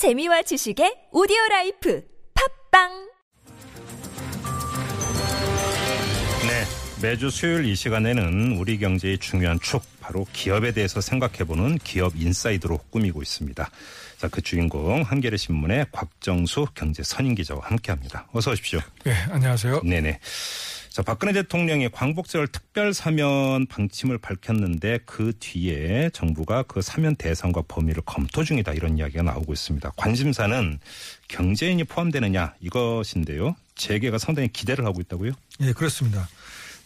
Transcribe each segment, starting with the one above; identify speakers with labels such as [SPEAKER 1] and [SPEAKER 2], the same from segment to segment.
[SPEAKER 1] 재미와 지식의 오디오 라이프 팟빵
[SPEAKER 2] 네. 매주 수요일 이 시간에는 우리 경제의 중요한 축, 바로 기업에 대해서 생각해보는 기업 인사이드로 꾸미고 있습니다. 자, 그 주인공 한겨레 신문의 곽정수 경제 선임 기자와 함께 합니다. 어서 오십시오.
[SPEAKER 3] 네, 안녕하세요.
[SPEAKER 2] 네네. 자, 박근혜 대통령이 광복절 특별 사면 방침을 밝혔는데 그 뒤에 정부가 그 사면 대상과 범위를 검토 중이다 이런 이야기가 나오고 있습니다. 관심사는 경제인이 포함되느냐 이것인데요. 재계가 상당히 기대를 하고 있다고요?
[SPEAKER 3] 예, 그렇습니다.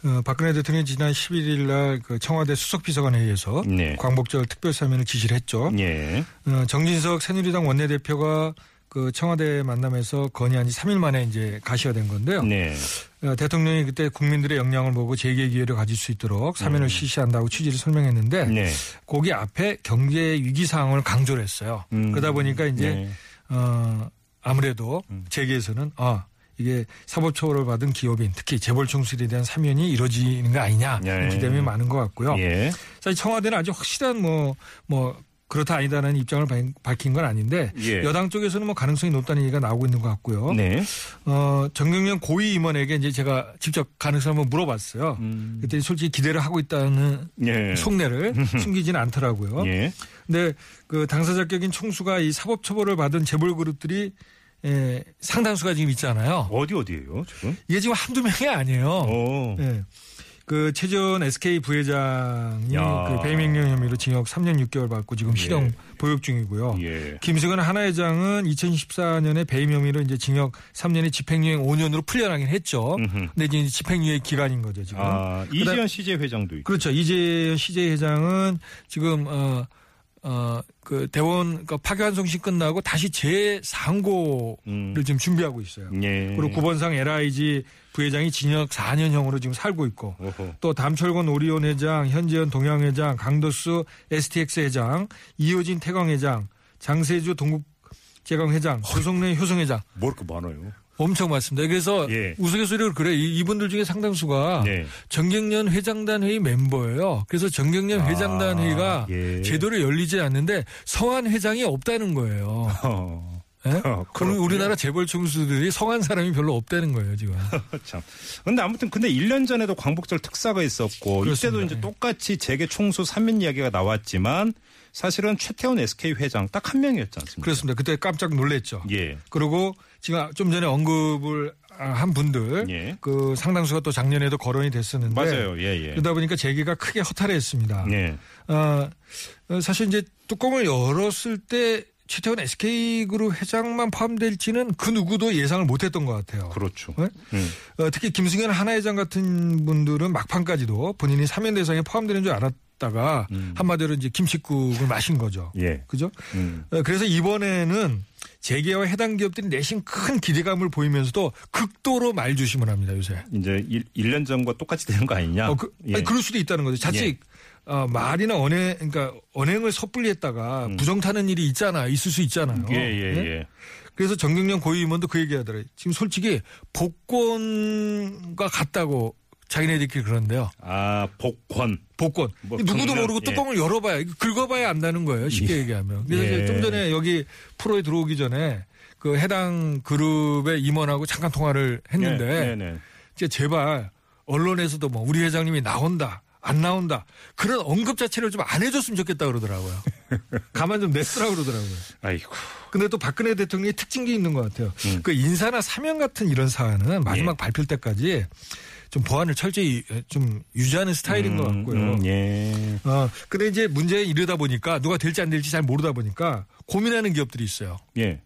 [SPEAKER 3] 어, 박근혜 대통령이 지난 11일 날그 청와대 수석비서관에 의해서
[SPEAKER 2] 네.
[SPEAKER 3] 광복절 특별 사면을 지시를 했죠.
[SPEAKER 2] 예.
[SPEAKER 3] 어, 정진석 새누리당 원내대표가 그 청와대 만남에서 건의한 지 3일 만에 이제 가시가 된 건데요.
[SPEAKER 2] 네.
[SPEAKER 3] 어, 대통령이 그때 국민들의 역량을 보고 재개 기회를 가질 수 있도록 사면을 실시한다고 취지를 설명했는데
[SPEAKER 2] 음. 네.
[SPEAKER 3] 거기 앞에 경제 위기 상황을 강조를 했어요.
[SPEAKER 2] 음.
[SPEAKER 3] 그러다 보니까 이제
[SPEAKER 2] 네. 음.
[SPEAKER 3] 어, 아무래도 재계에서는 아 이게 사법처벌을 받은 기업인 특히 재벌 총수에 대한 사면이 이루어지는 거 아니냐
[SPEAKER 2] 예.
[SPEAKER 3] 기대감이 많은 것 같고요.
[SPEAKER 2] 예.
[SPEAKER 3] 사실 청와대는 아주 확실한 뭐뭐 그렇다 아니다라는 입장을 발- 밝힌 건 아닌데
[SPEAKER 2] 예.
[SPEAKER 3] 여당 쪽에서는 뭐 가능성이 높다는 얘기가 나오고 있는 것 같고요.
[SPEAKER 2] 네.
[SPEAKER 3] 어, 정경련 고위 임원에게 이제 제가 직접 가능성을 한번 물어봤어요.
[SPEAKER 2] 음.
[SPEAKER 3] 그때 솔직히 기대를 하고 있다는
[SPEAKER 2] 예.
[SPEAKER 3] 속내를 숨기지는 않더라고요.
[SPEAKER 2] 예.
[SPEAKER 3] 근데 그 당사자 격인 총수가 이 사법 처벌을 받은 재벌 그룹들이 에, 상당수가 지금 있잖아요.
[SPEAKER 2] 어디 어디예요 지금?
[SPEAKER 3] 이게 지금 한두 명이 아니에요.
[SPEAKER 2] 오.
[SPEAKER 3] 예. 그 최전 SK 부회장이
[SPEAKER 2] 야.
[SPEAKER 3] 그 배임행령 혐의로 징역 3년 6개월 받고 지금 실형 보역 중이고요.
[SPEAKER 2] 예.
[SPEAKER 3] 김승은 하나 회장은 2014년에 배임 혐의로 이제 징역 3년에 집행유예 5년으로 풀려나긴 했죠.
[SPEAKER 2] 음흠.
[SPEAKER 3] 근데 이제 집행유예 기간인 거죠 지금.
[SPEAKER 2] 아 이재현 CJ 회장도 있고.
[SPEAKER 3] 그렇죠. 이재현 CJ 회장은 지금 어, 어, 그 대원 그 파견송신 끝나고 다시 재상고를
[SPEAKER 2] 음.
[SPEAKER 3] 지금 준비하고 있어요.
[SPEAKER 2] 예.
[SPEAKER 3] 그리고 구본상 LIG 부회장이 징역 4년형으로 지금 살고 있고
[SPEAKER 2] 오호.
[SPEAKER 3] 또 담철건 오리온 회장, 현재현 동양 회장, 강도수 STX 회장, 이효진 태광 회장, 장세주 동국제강 회장, 조성래 효성 회장
[SPEAKER 2] 뭐 이렇게 많아요?
[SPEAKER 3] 엄청 많습니다. 그래서
[SPEAKER 2] 예.
[SPEAKER 3] 우스갯소리로 그래 이- 이분들 중에 상당수가
[SPEAKER 2] 네.
[SPEAKER 3] 정경련 회장단 회의 멤버예요. 그래서 정경련
[SPEAKER 2] 아,
[SPEAKER 3] 회장단 회의가
[SPEAKER 2] 예.
[SPEAKER 3] 제대로 열리지 않는데 성한 회장이 없다는 거예요.
[SPEAKER 2] 어.
[SPEAKER 3] 예?
[SPEAKER 2] 어,
[SPEAKER 3] 그럼. 우리나라 재벌 총수들이 성한 사람이 별로 없다는 거예요 지금.
[SPEAKER 2] 참. 근데 아무튼 근데 1년 전에도 광복절 특사가 있었고
[SPEAKER 3] 그렇습니다.
[SPEAKER 2] 이때도 이제
[SPEAKER 3] 예.
[SPEAKER 2] 똑같이 재계 총수 사면 이야기가 나왔지만 사실은 최태원 SK 회장 딱 한 명이었지 않습니까?
[SPEAKER 3] 그렇습니다. 그때 깜짝 놀랐죠.
[SPEAKER 2] 예.
[SPEAKER 3] 그리고 지금 좀 전에 언급을 한 분들
[SPEAKER 2] 예.
[SPEAKER 3] 그 상당수가 또 작년에도 거론이 됐었는데
[SPEAKER 2] 맞아요. 예, 예.
[SPEAKER 3] 그러다 보니까 재계가 크게 허탈했습니다.
[SPEAKER 2] 예.
[SPEAKER 3] 어, 어, 사실 이제 뚜껑을 열었을 때 최태원 SK그룹 회장만 포함될지는 그 누구도 예상을 못했던 것 같아요.
[SPEAKER 2] 그렇죠.
[SPEAKER 3] 네?
[SPEAKER 2] 음.
[SPEAKER 3] 어, 특히 김승현 하나 회장 같은 분들은 막판까지도 본인이 사면 대상에 포함되는 줄 알았 다가 한마디로 이제 김치국을 마신 거죠.
[SPEAKER 2] 예.
[SPEAKER 3] 그죠?
[SPEAKER 2] 음.
[SPEAKER 3] 어, 그래서 이번에는 재계와 해당 기업들이 내심 큰 기대감을 보이면서도 극도로 말조심을 합니다, 요새.
[SPEAKER 2] 이제 1, 년 전과 똑같이 되는 거 아니냐?
[SPEAKER 3] 어, 그,
[SPEAKER 2] 예.
[SPEAKER 3] 아니, 그럴 수도 있다는 거죠. 자칫
[SPEAKER 2] 예.
[SPEAKER 3] 어, 말이나 언행, 그러니까 언행을 섣불리 했다가 부정 타는 일이 있잖아, 있을 수 있잖아요.
[SPEAKER 2] 음. 예, 예,
[SPEAKER 3] 네?
[SPEAKER 2] 예.
[SPEAKER 3] 그래서 정경련 고위임원도 그 얘기 하더라고요. 지금 솔직히 복권과 같다고 자기네들끼리 그러는데요.
[SPEAKER 2] 아, 복권.
[SPEAKER 3] 복권.
[SPEAKER 2] 뭐
[SPEAKER 3] 누구도
[SPEAKER 2] 경력,
[SPEAKER 3] 모르고
[SPEAKER 2] 예.
[SPEAKER 3] 뚜껑을 열어봐야, 이거 긁어봐야 안다는 거예요. 쉽게
[SPEAKER 2] 예.
[SPEAKER 3] 얘기하면. 그래서
[SPEAKER 2] 예.
[SPEAKER 3] 좀 전에 여기 프로에 들어오기 전에 그 해당 그룹의 임원하고 잠깐 통화를 했는데
[SPEAKER 2] 네, 네, 네.
[SPEAKER 3] 이제 제발 언론에서도 뭐 우리 회장님이 나온다. 안 나온다. 그런 언급 자체를 좀 안 해줬으면 좋겠다 그러더라고요. 가만 좀 냈으라 그러더라고요.
[SPEAKER 2] 아이고.
[SPEAKER 3] 근데 또 박근혜 대통령이 특징이 있는 것 같아요.
[SPEAKER 2] 음.
[SPEAKER 3] 그 인사나 사면 같은 이런 사안은 마지막
[SPEAKER 2] 예.
[SPEAKER 3] 발표 때까지 좀 보안을 철저히 좀 유지하는 스타일인 것 같고요.
[SPEAKER 2] 음, 예.
[SPEAKER 3] 어, 근데 이제 문제에 이르다 보니까 누가 될지 안 될지 잘 모르다 보니까 고민하는 기업들이 있어요.
[SPEAKER 2] 예.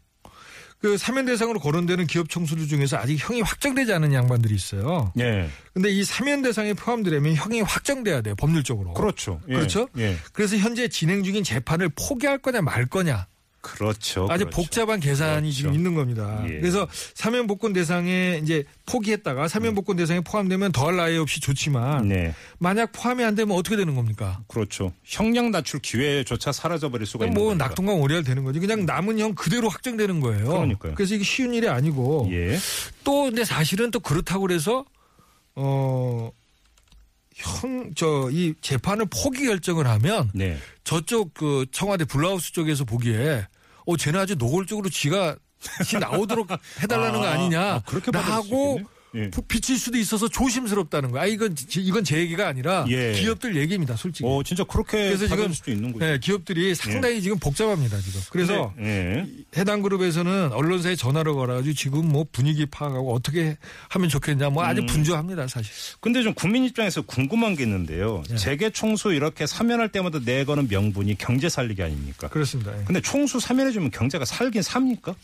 [SPEAKER 3] 그 사면 대상으로 거론되는 기업 총수들 중에서 아직 형이 확정되지 않은 양반들이 있어요.
[SPEAKER 2] 예.
[SPEAKER 3] 근데 이 사면 대상에 포함되려면 형이 확정돼야 돼요. 법률적으로.
[SPEAKER 2] 그렇죠. 예.
[SPEAKER 3] 그렇죠?
[SPEAKER 2] 예.
[SPEAKER 3] 그래서 현재 진행 중인 재판을 포기할 거냐 말 거냐.
[SPEAKER 2] 그렇죠.
[SPEAKER 3] 아주
[SPEAKER 2] 그렇죠.
[SPEAKER 3] 복잡한 계산이
[SPEAKER 2] 그렇죠.
[SPEAKER 3] 지금 있는 겁니다.
[SPEAKER 2] 예.
[SPEAKER 3] 그래서 사면 복권 대상에 이제 포기했다가 사면 복권 대상에 포함되면 더할 나위 없이 좋지만
[SPEAKER 2] 네.
[SPEAKER 3] 만약 포함이 안 되면 어떻게 되는 겁니까?
[SPEAKER 2] 그렇죠. 형량 낮출 기회조차 사라져 버릴 수가 있는
[SPEAKER 3] 뭐
[SPEAKER 2] 거니까.
[SPEAKER 3] 낙동강 오리알 되는 거지. 그냥 남은 형 그대로 확정되는 거예요.
[SPEAKER 2] 그러니까요.
[SPEAKER 3] 그래서 이게 쉬운 일이 아니고
[SPEAKER 2] 예.
[SPEAKER 3] 또 근데 사실은 또 그렇다고 그래서 어. 형, 저, 이 재판을 포기 결정을 하면
[SPEAKER 2] 네.
[SPEAKER 3] 저쪽 그 청와대 블라우스 쪽에서 보기에 어 쟤는 아주 노골적으로 쥐가 지 나오도록 해달라는 거 아니냐.
[SPEAKER 2] 아, 그렇게 있겠네요. 예.
[SPEAKER 3] 부- 비칠 수도 있어서 조심스럽다는 거야. 아, 이건 지- 이건 제 얘기가 아니라
[SPEAKER 2] 예.
[SPEAKER 3] 기업들 얘기입니다, 솔직히.
[SPEAKER 2] 어, 진짜 그렇게
[SPEAKER 3] 그래서 지금
[SPEAKER 2] 수도 있는 거죠.
[SPEAKER 3] 네, 기업들이 상당히 지금 복잡합니다, 지금. 그래서
[SPEAKER 2] 예.
[SPEAKER 3] 해당 그룹에서는 언론사에 전화를 걸어가지고 지금 뭐 분위기 파악하고 어떻게 하면 좋겠냐 뭐
[SPEAKER 2] 음.
[SPEAKER 3] 아주 분주합니다, 사실.
[SPEAKER 2] 근데 좀 국민 입장에서 궁금한 게 있는데요.
[SPEAKER 3] 예.
[SPEAKER 2] 재계 총수 이렇게 사면할 때마다 내거는 명분이 경제 살리기 아닙니까?
[SPEAKER 3] 그렇습니다. 예.
[SPEAKER 2] 근데 총수 사면해주면 경제가 살긴 삽니까?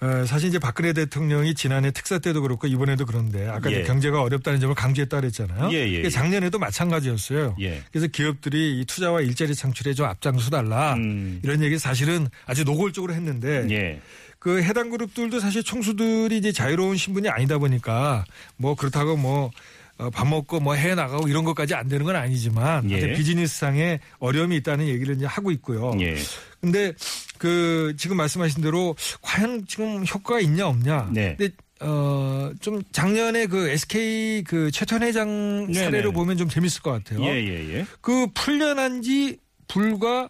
[SPEAKER 3] 어, 사실 이제 박근혜 대통령이 지난해 특사 때도 그렇고 이번에도 그런데 아까
[SPEAKER 2] 예.
[SPEAKER 3] 경제가 어렵다는 점을 강조했다 그랬잖아요.
[SPEAKER 2] 예, 예, 예.
[SPEAKER 3] 작년에도 마찬가지였어요.
[SPEAKER 2] 예.
[SPEAKER 3] 그래서 기업들이 이 투자와 일자리 창출에 좀 앞장서 달라
[SPEAKER 2] 음.
[SPEAKER 3] 이런 얘기 사실은 아주 노골적으로 했는데
[SPEAKER 2] 예.
[SPEAKER 3] 그 해당 그룹들도 사실 총수들이 이제 자유로운 신분이 아니다 보니까 뭐 그렇다고 뭐 어, 밥 먹고 뭐 해 나가고 이런 것까지 안 되는 건 아니지만 비즈니스상의 어려움이 있다는 얘기를 이제 하고 있고요.
[SPEAKER 2] 예.
[SPEAKER 3] 근데 그 지금 말씀하신 대로 과연 지금 효과가 있냐 없냐.
[SPEAKER 2] 네.
[SPEAKER 3] 근데 어 좀 작년에 그 SK 그 최천 회장
[SPEAKER 2] 네,
[SPEAKER 3] 사례를
[SPEAKER 2] 네.
[SPEAKER 3] 보면 좀 재밌을 것 같아요.
[SPEAKER 2] 예, 예, 예.
[SPEAKER 3] 그 풀려난 지 불과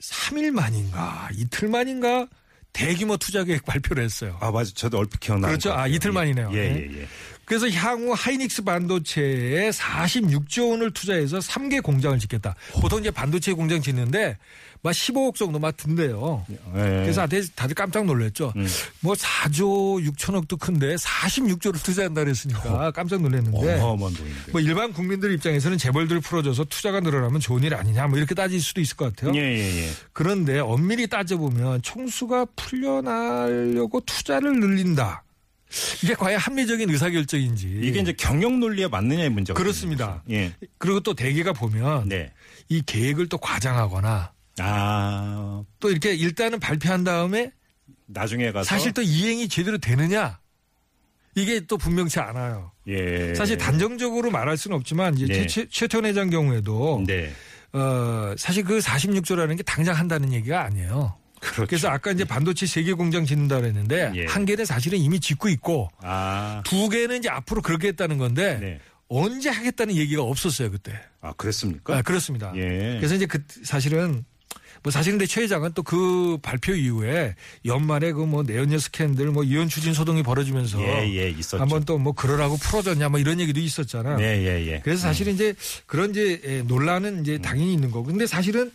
[SPEAKER 3] 3일 만인가 이틀 만인가 대규모 투자 계획 발표를 했어요.
[SPEAKER 2] 아, 맞아. 저도 얼핏 기억나는
[SPEAKER 3] 그렇죠.
[SPEAKER 2] 것
[SPEAKER 3] 아. 이틀 만이네요.
[SPEAKER 2] 예,
[SPEAKER 3] 네.
[SPEAKER 2] 예, 예.
[SPEAKER 3] 그래서 향후 하이닉스 반도체에 46조 원을 투자해서 3개 공장을 짓겠다. 보통 이제 반도체 공장 짓는데 막 15억 정도 막 든대요.
[SPEAKER 2] 예.
[SPEAKER 3] 그래서 다들, 다들 깜짝 놀랐죠.
[SPEAKER 2] 음.
[SPEAKER 3] 뭐 4조 6천억도 큰데 46조를 투자한다 그랬으니까 깜짝 놀랐는데. 뭐 일반 국민들 입장에서는 재벌들 풀어줘서 투자가 늘어나면 좋은 일 아니냐 뭐 이렇게 따질 수도 있을 것 같아요.
[SPEAKER 2] 예, 예, 예.
[SPEAKER 3] 그런데 엄밀히 따져보면 총수가 풀려나려고 투자를 늘린다. 이게 과연 합리적인 의사결정인지.
[SPEAKER 2] 이게 이제 경영 논리에 맞느냐의 문제가
[SPEAKER 3] 그렇습니다.
[SPEAKER 2] 예.
[SPEAKER 3] 그리고 또 대개가 보면
[SPEAKER 2] 네.
[SPEAKER 3] 이 계획을 또 과장하거나
[SPEAKER 2] 아,
[SPEAKER 3] 또 이렇게 일단은 발표한 다음에
[SPEAKER 2] 나중에 가서
[SPEAKER 3] 사실 또 이행이 제대로 되느냐 이게 또 분명치 않아요.
[SPEAKER 2] 예.
[SPEAKER 3] 사실 단정적으로 말할 수는 없지만 이제
[SPEAKER 2] 네.
[SPEAKER 3] 최, 최천 회장 경우에도
[SPEAKER 2] 네.
[SPEAKER 3] 어, 사실 그 46조라는 게 당장 한다는 얘기가 아니에요.
[SPEAKER 2] 그렇죠.
[SPEAKER 3] 그래서 아까 이제 반도체 세 개 공장 짓는다 그랬는데
[SPEAKER 2] 예.
[SPEAKER 3] 한 개는 사실은 이미 짓고 있고
[SPEAKER 2] 아,
[SPEAKER 3] 두 개는 이제 앞으로 그렇게 했다는 건데
[SPEAKER 2] 네.
[SPEAKER 3] 언제 하겠다는 얘기가 없었어요 그때.
[SPEAKER 2] 아, 그랬습니까?
[SPEAKER 3] 아, 그렇습니다.
[SPEAKER 2] 예.
[SPEAKER 3] 그래서 이제 그 사실은 뭐 사실은 근데 최 회장은 또 그 발표 이후에 연말에 그 뭐 내연녀 스캔들 뭐 이혼 추진 소동이 벌어지면서
[SPEAKER 2] 예, 예, 있었죠.
[SPEAKER 3] 한번 또 뭐 그러라고 풀어줬냐 뭐 이런 얘기도 있었잖아.
[SPEAKER 2] 네, 예, 예.
[SPEAKER 3] 그래서 사실은 이제 그런 이제 예, 논란은 이제 당연히 있는 거고. 근데 사실은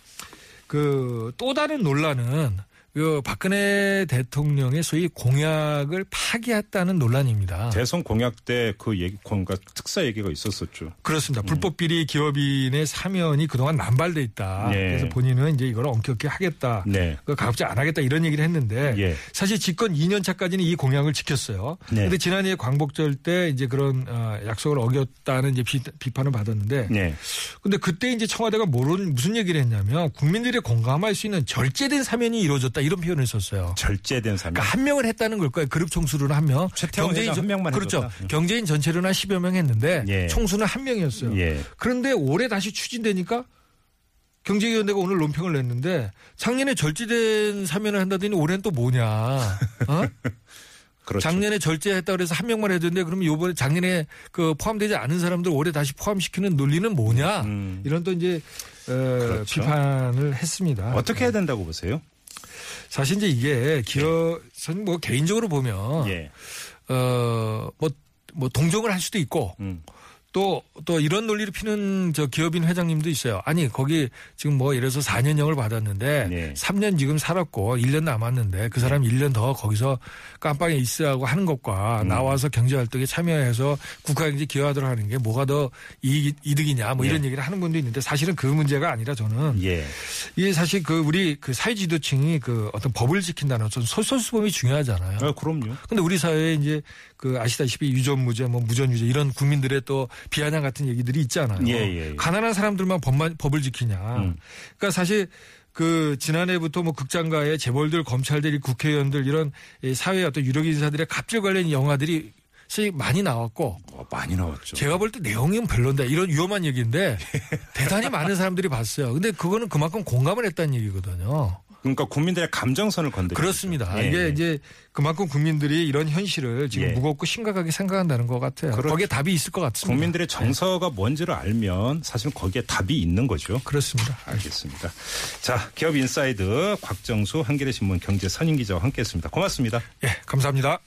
[SPEAKER 3] 그 또 다른 논란은 그 박근혜 대통령의 소위 공약을 파기했다는 논란입니다.
[SPEAKER 2] 대선 공약 때 그 얘기, 공과 특사 얘기가 있었었죠.
[SPEAKER 3] 그렇습니다. 불법 비리 기업인의 사면이 그동안 남발돼 있다.
[SPEAKER 2] 네.
[SPEAKER 3] 그래서 본인은 이제 이걸 엄격히 하겠다.
[SPEAKER 2] 네.
[SPEAKER 3] 그 가급적 안 하겠다 이런 얘기를 했는데
[SPEAKER 2] 예.
[SPEAKER 3] 사실 집권 2년 차까지는 이 공약을 지켰어요.
[SPEAKER 2] 네.
[SPEAKER 3] 그런데 지난해 광복절 때 이제 그런 어, 약속을 어겼다는 이제 비, 비판을 받았는데
[SPEAKER 2] 네.
[SPEAKER 3] 근데 그때 이제 청와대가 뭐런 무슨 얘기를 했냐면 국민들이 공감할 수 있는 절제된 사면이 이루어졌다 이런 표현을 썼어요.
[SPEAKER 2] 절제된 사면.
[SPEAKER 3] 그러니까 한 명을 했다는 걸 거예요. 그룹 총수로는 한 명.
[SPEAKER 2] 회장 한 명만
[SPEAKER 3] 그렇죠.
[SPEAKER 2] 해줬다.
[SPEAKER 3] 경제인 전체로는 한 10여 명 했는데
[SPEAKER 2] 예.
[SPEAKER 3] 총수는 한 명이었어요.
[SPEAKER 2] 예.
[SPEAKER 3] 그런데 올해 다시 추진되니까 경제위원회가 오늘 논평을 냈는데 작년에 절제된 사면을 한다더니 올해는 또 뭐냐. 어?
[SPEAKER 2] 그렇죠.
[SPEAKER 3] 작년에 절제했다 그래서 한 명만 해줬는데 그러면 요번에 작년에 그 포함되지 않은 사람들 올해 다시 포함시키는 논리는 뭐냐.
[SPEAKER 2] 음.
[SPEAKER 3] 이런 또 이제 어,
[SPEAKER 2] 그렇죠.
[SPEAKER 3] 비판을 했습니다.
[SPEAKER 2] 어떻게 해야 된다고 보세요?
[SPEAKER 3] 사실 이제 이게 기업, 저는 뭐 개인적으로 보면
[SPEAKER 2] 예.
[SPEAKER 3] 어, 뭐, 뭐 동정을 할 수도 있고
[SPEAKER 2] 음.
[SPEAKER 3] 또, 또 이런 논리를 피는 저 기업인 회장님도 있어요. 아니, 거기 지금 뭐 예를 들어서 4년형을 받았는데
[SPEAKER 2] 네.
[SPEAKER 3] 3년 지금 살았고 1년 남았는데 그 사람 1년 더 거기서 깜빵에 있으라고 하는 것과
[SPEAKER 2] 음.
[SPEAKER 3] 나와서 경제활동에 참여해서 국가경제 기여하도록 하는 게 뭐가 더 이익, 이득이냐 뭐 이런
[SPEAKER 2] 예.
[SPEAKER 3] 얘기를 하는 분도 있는데 사실은 그 문제가 아니라 저는
[SPEAKER 2] 예.
[SPEAKER 3] 이게 사실 그 우리 그 사회 지도층이 그 어떤 법을 지킨다는 어떤 솔선수범이 중요하잖아요.
[SPEAKER 2] 아, 그럼요.
[SPEAKER 3] 근데 우리 사회에 이제 그 아시다시피 유전무죄, 뭐 무전유죄 이런 국민들의 또 비아냥 같은 얘기들이 있잖아요.
[SPEAKER 2] 예, 예, 예.
[SPEAKER 3] 가난한 사람들만 법만 법을 지키냐.
[SPEAKER 2] 음.
[SPEAKER 3] 그러니까 사실 그 지난해부터 뭐 극장가에 재벌들, 검찰들이 국회의원들 이런 이 사회의 어떤 유력 인사들의 갑질 관련 영화들이 사실 많이 나왔고
[SPEAKER 2] 어, 많이 나왔죠.
[SPEAKER 3] 제가 볼 때 내용은 별론데 이런 위험한 얘기인데 대단히 많은 사람들이 봤어요. 근데 그거는 그만큼 공감을 했다는 얘기거든요.
[SPEAKER 2] 그러니까 국민들의 감정선을 건드려.
[SPEAKER 3] 그렇습니다.
[SPEAKER 2] 예,
[SPEAKER 3] 이게
[SPEAKER 2] 예.
[SPEAKER 3] 이제 그만큼 국민들이 이런 현실을 지금
[SPEAKER 2] 예.
[SPEAKER 3] 무겁고 심각하게 생각한다는 것 같아요.
[SPEAKER 2] 그렇죠.
[SPEAKER 3] 거기에 답이 있을 것 같습니다.
[SPEAKER 2] 국민들의 정서가 뭔지를 알면 사실 거기에 답이 있는 거죠.
[SPEAKER 3] 그렇습니다.
[SPEAKER 2] 알겠습니다. 자, 기업 인사이드 곽정수 한겨레 신문 경제 선임 기자와 함께했습니다. 고맙습니다.
[SPEAKER 3] 예, 감사합니다.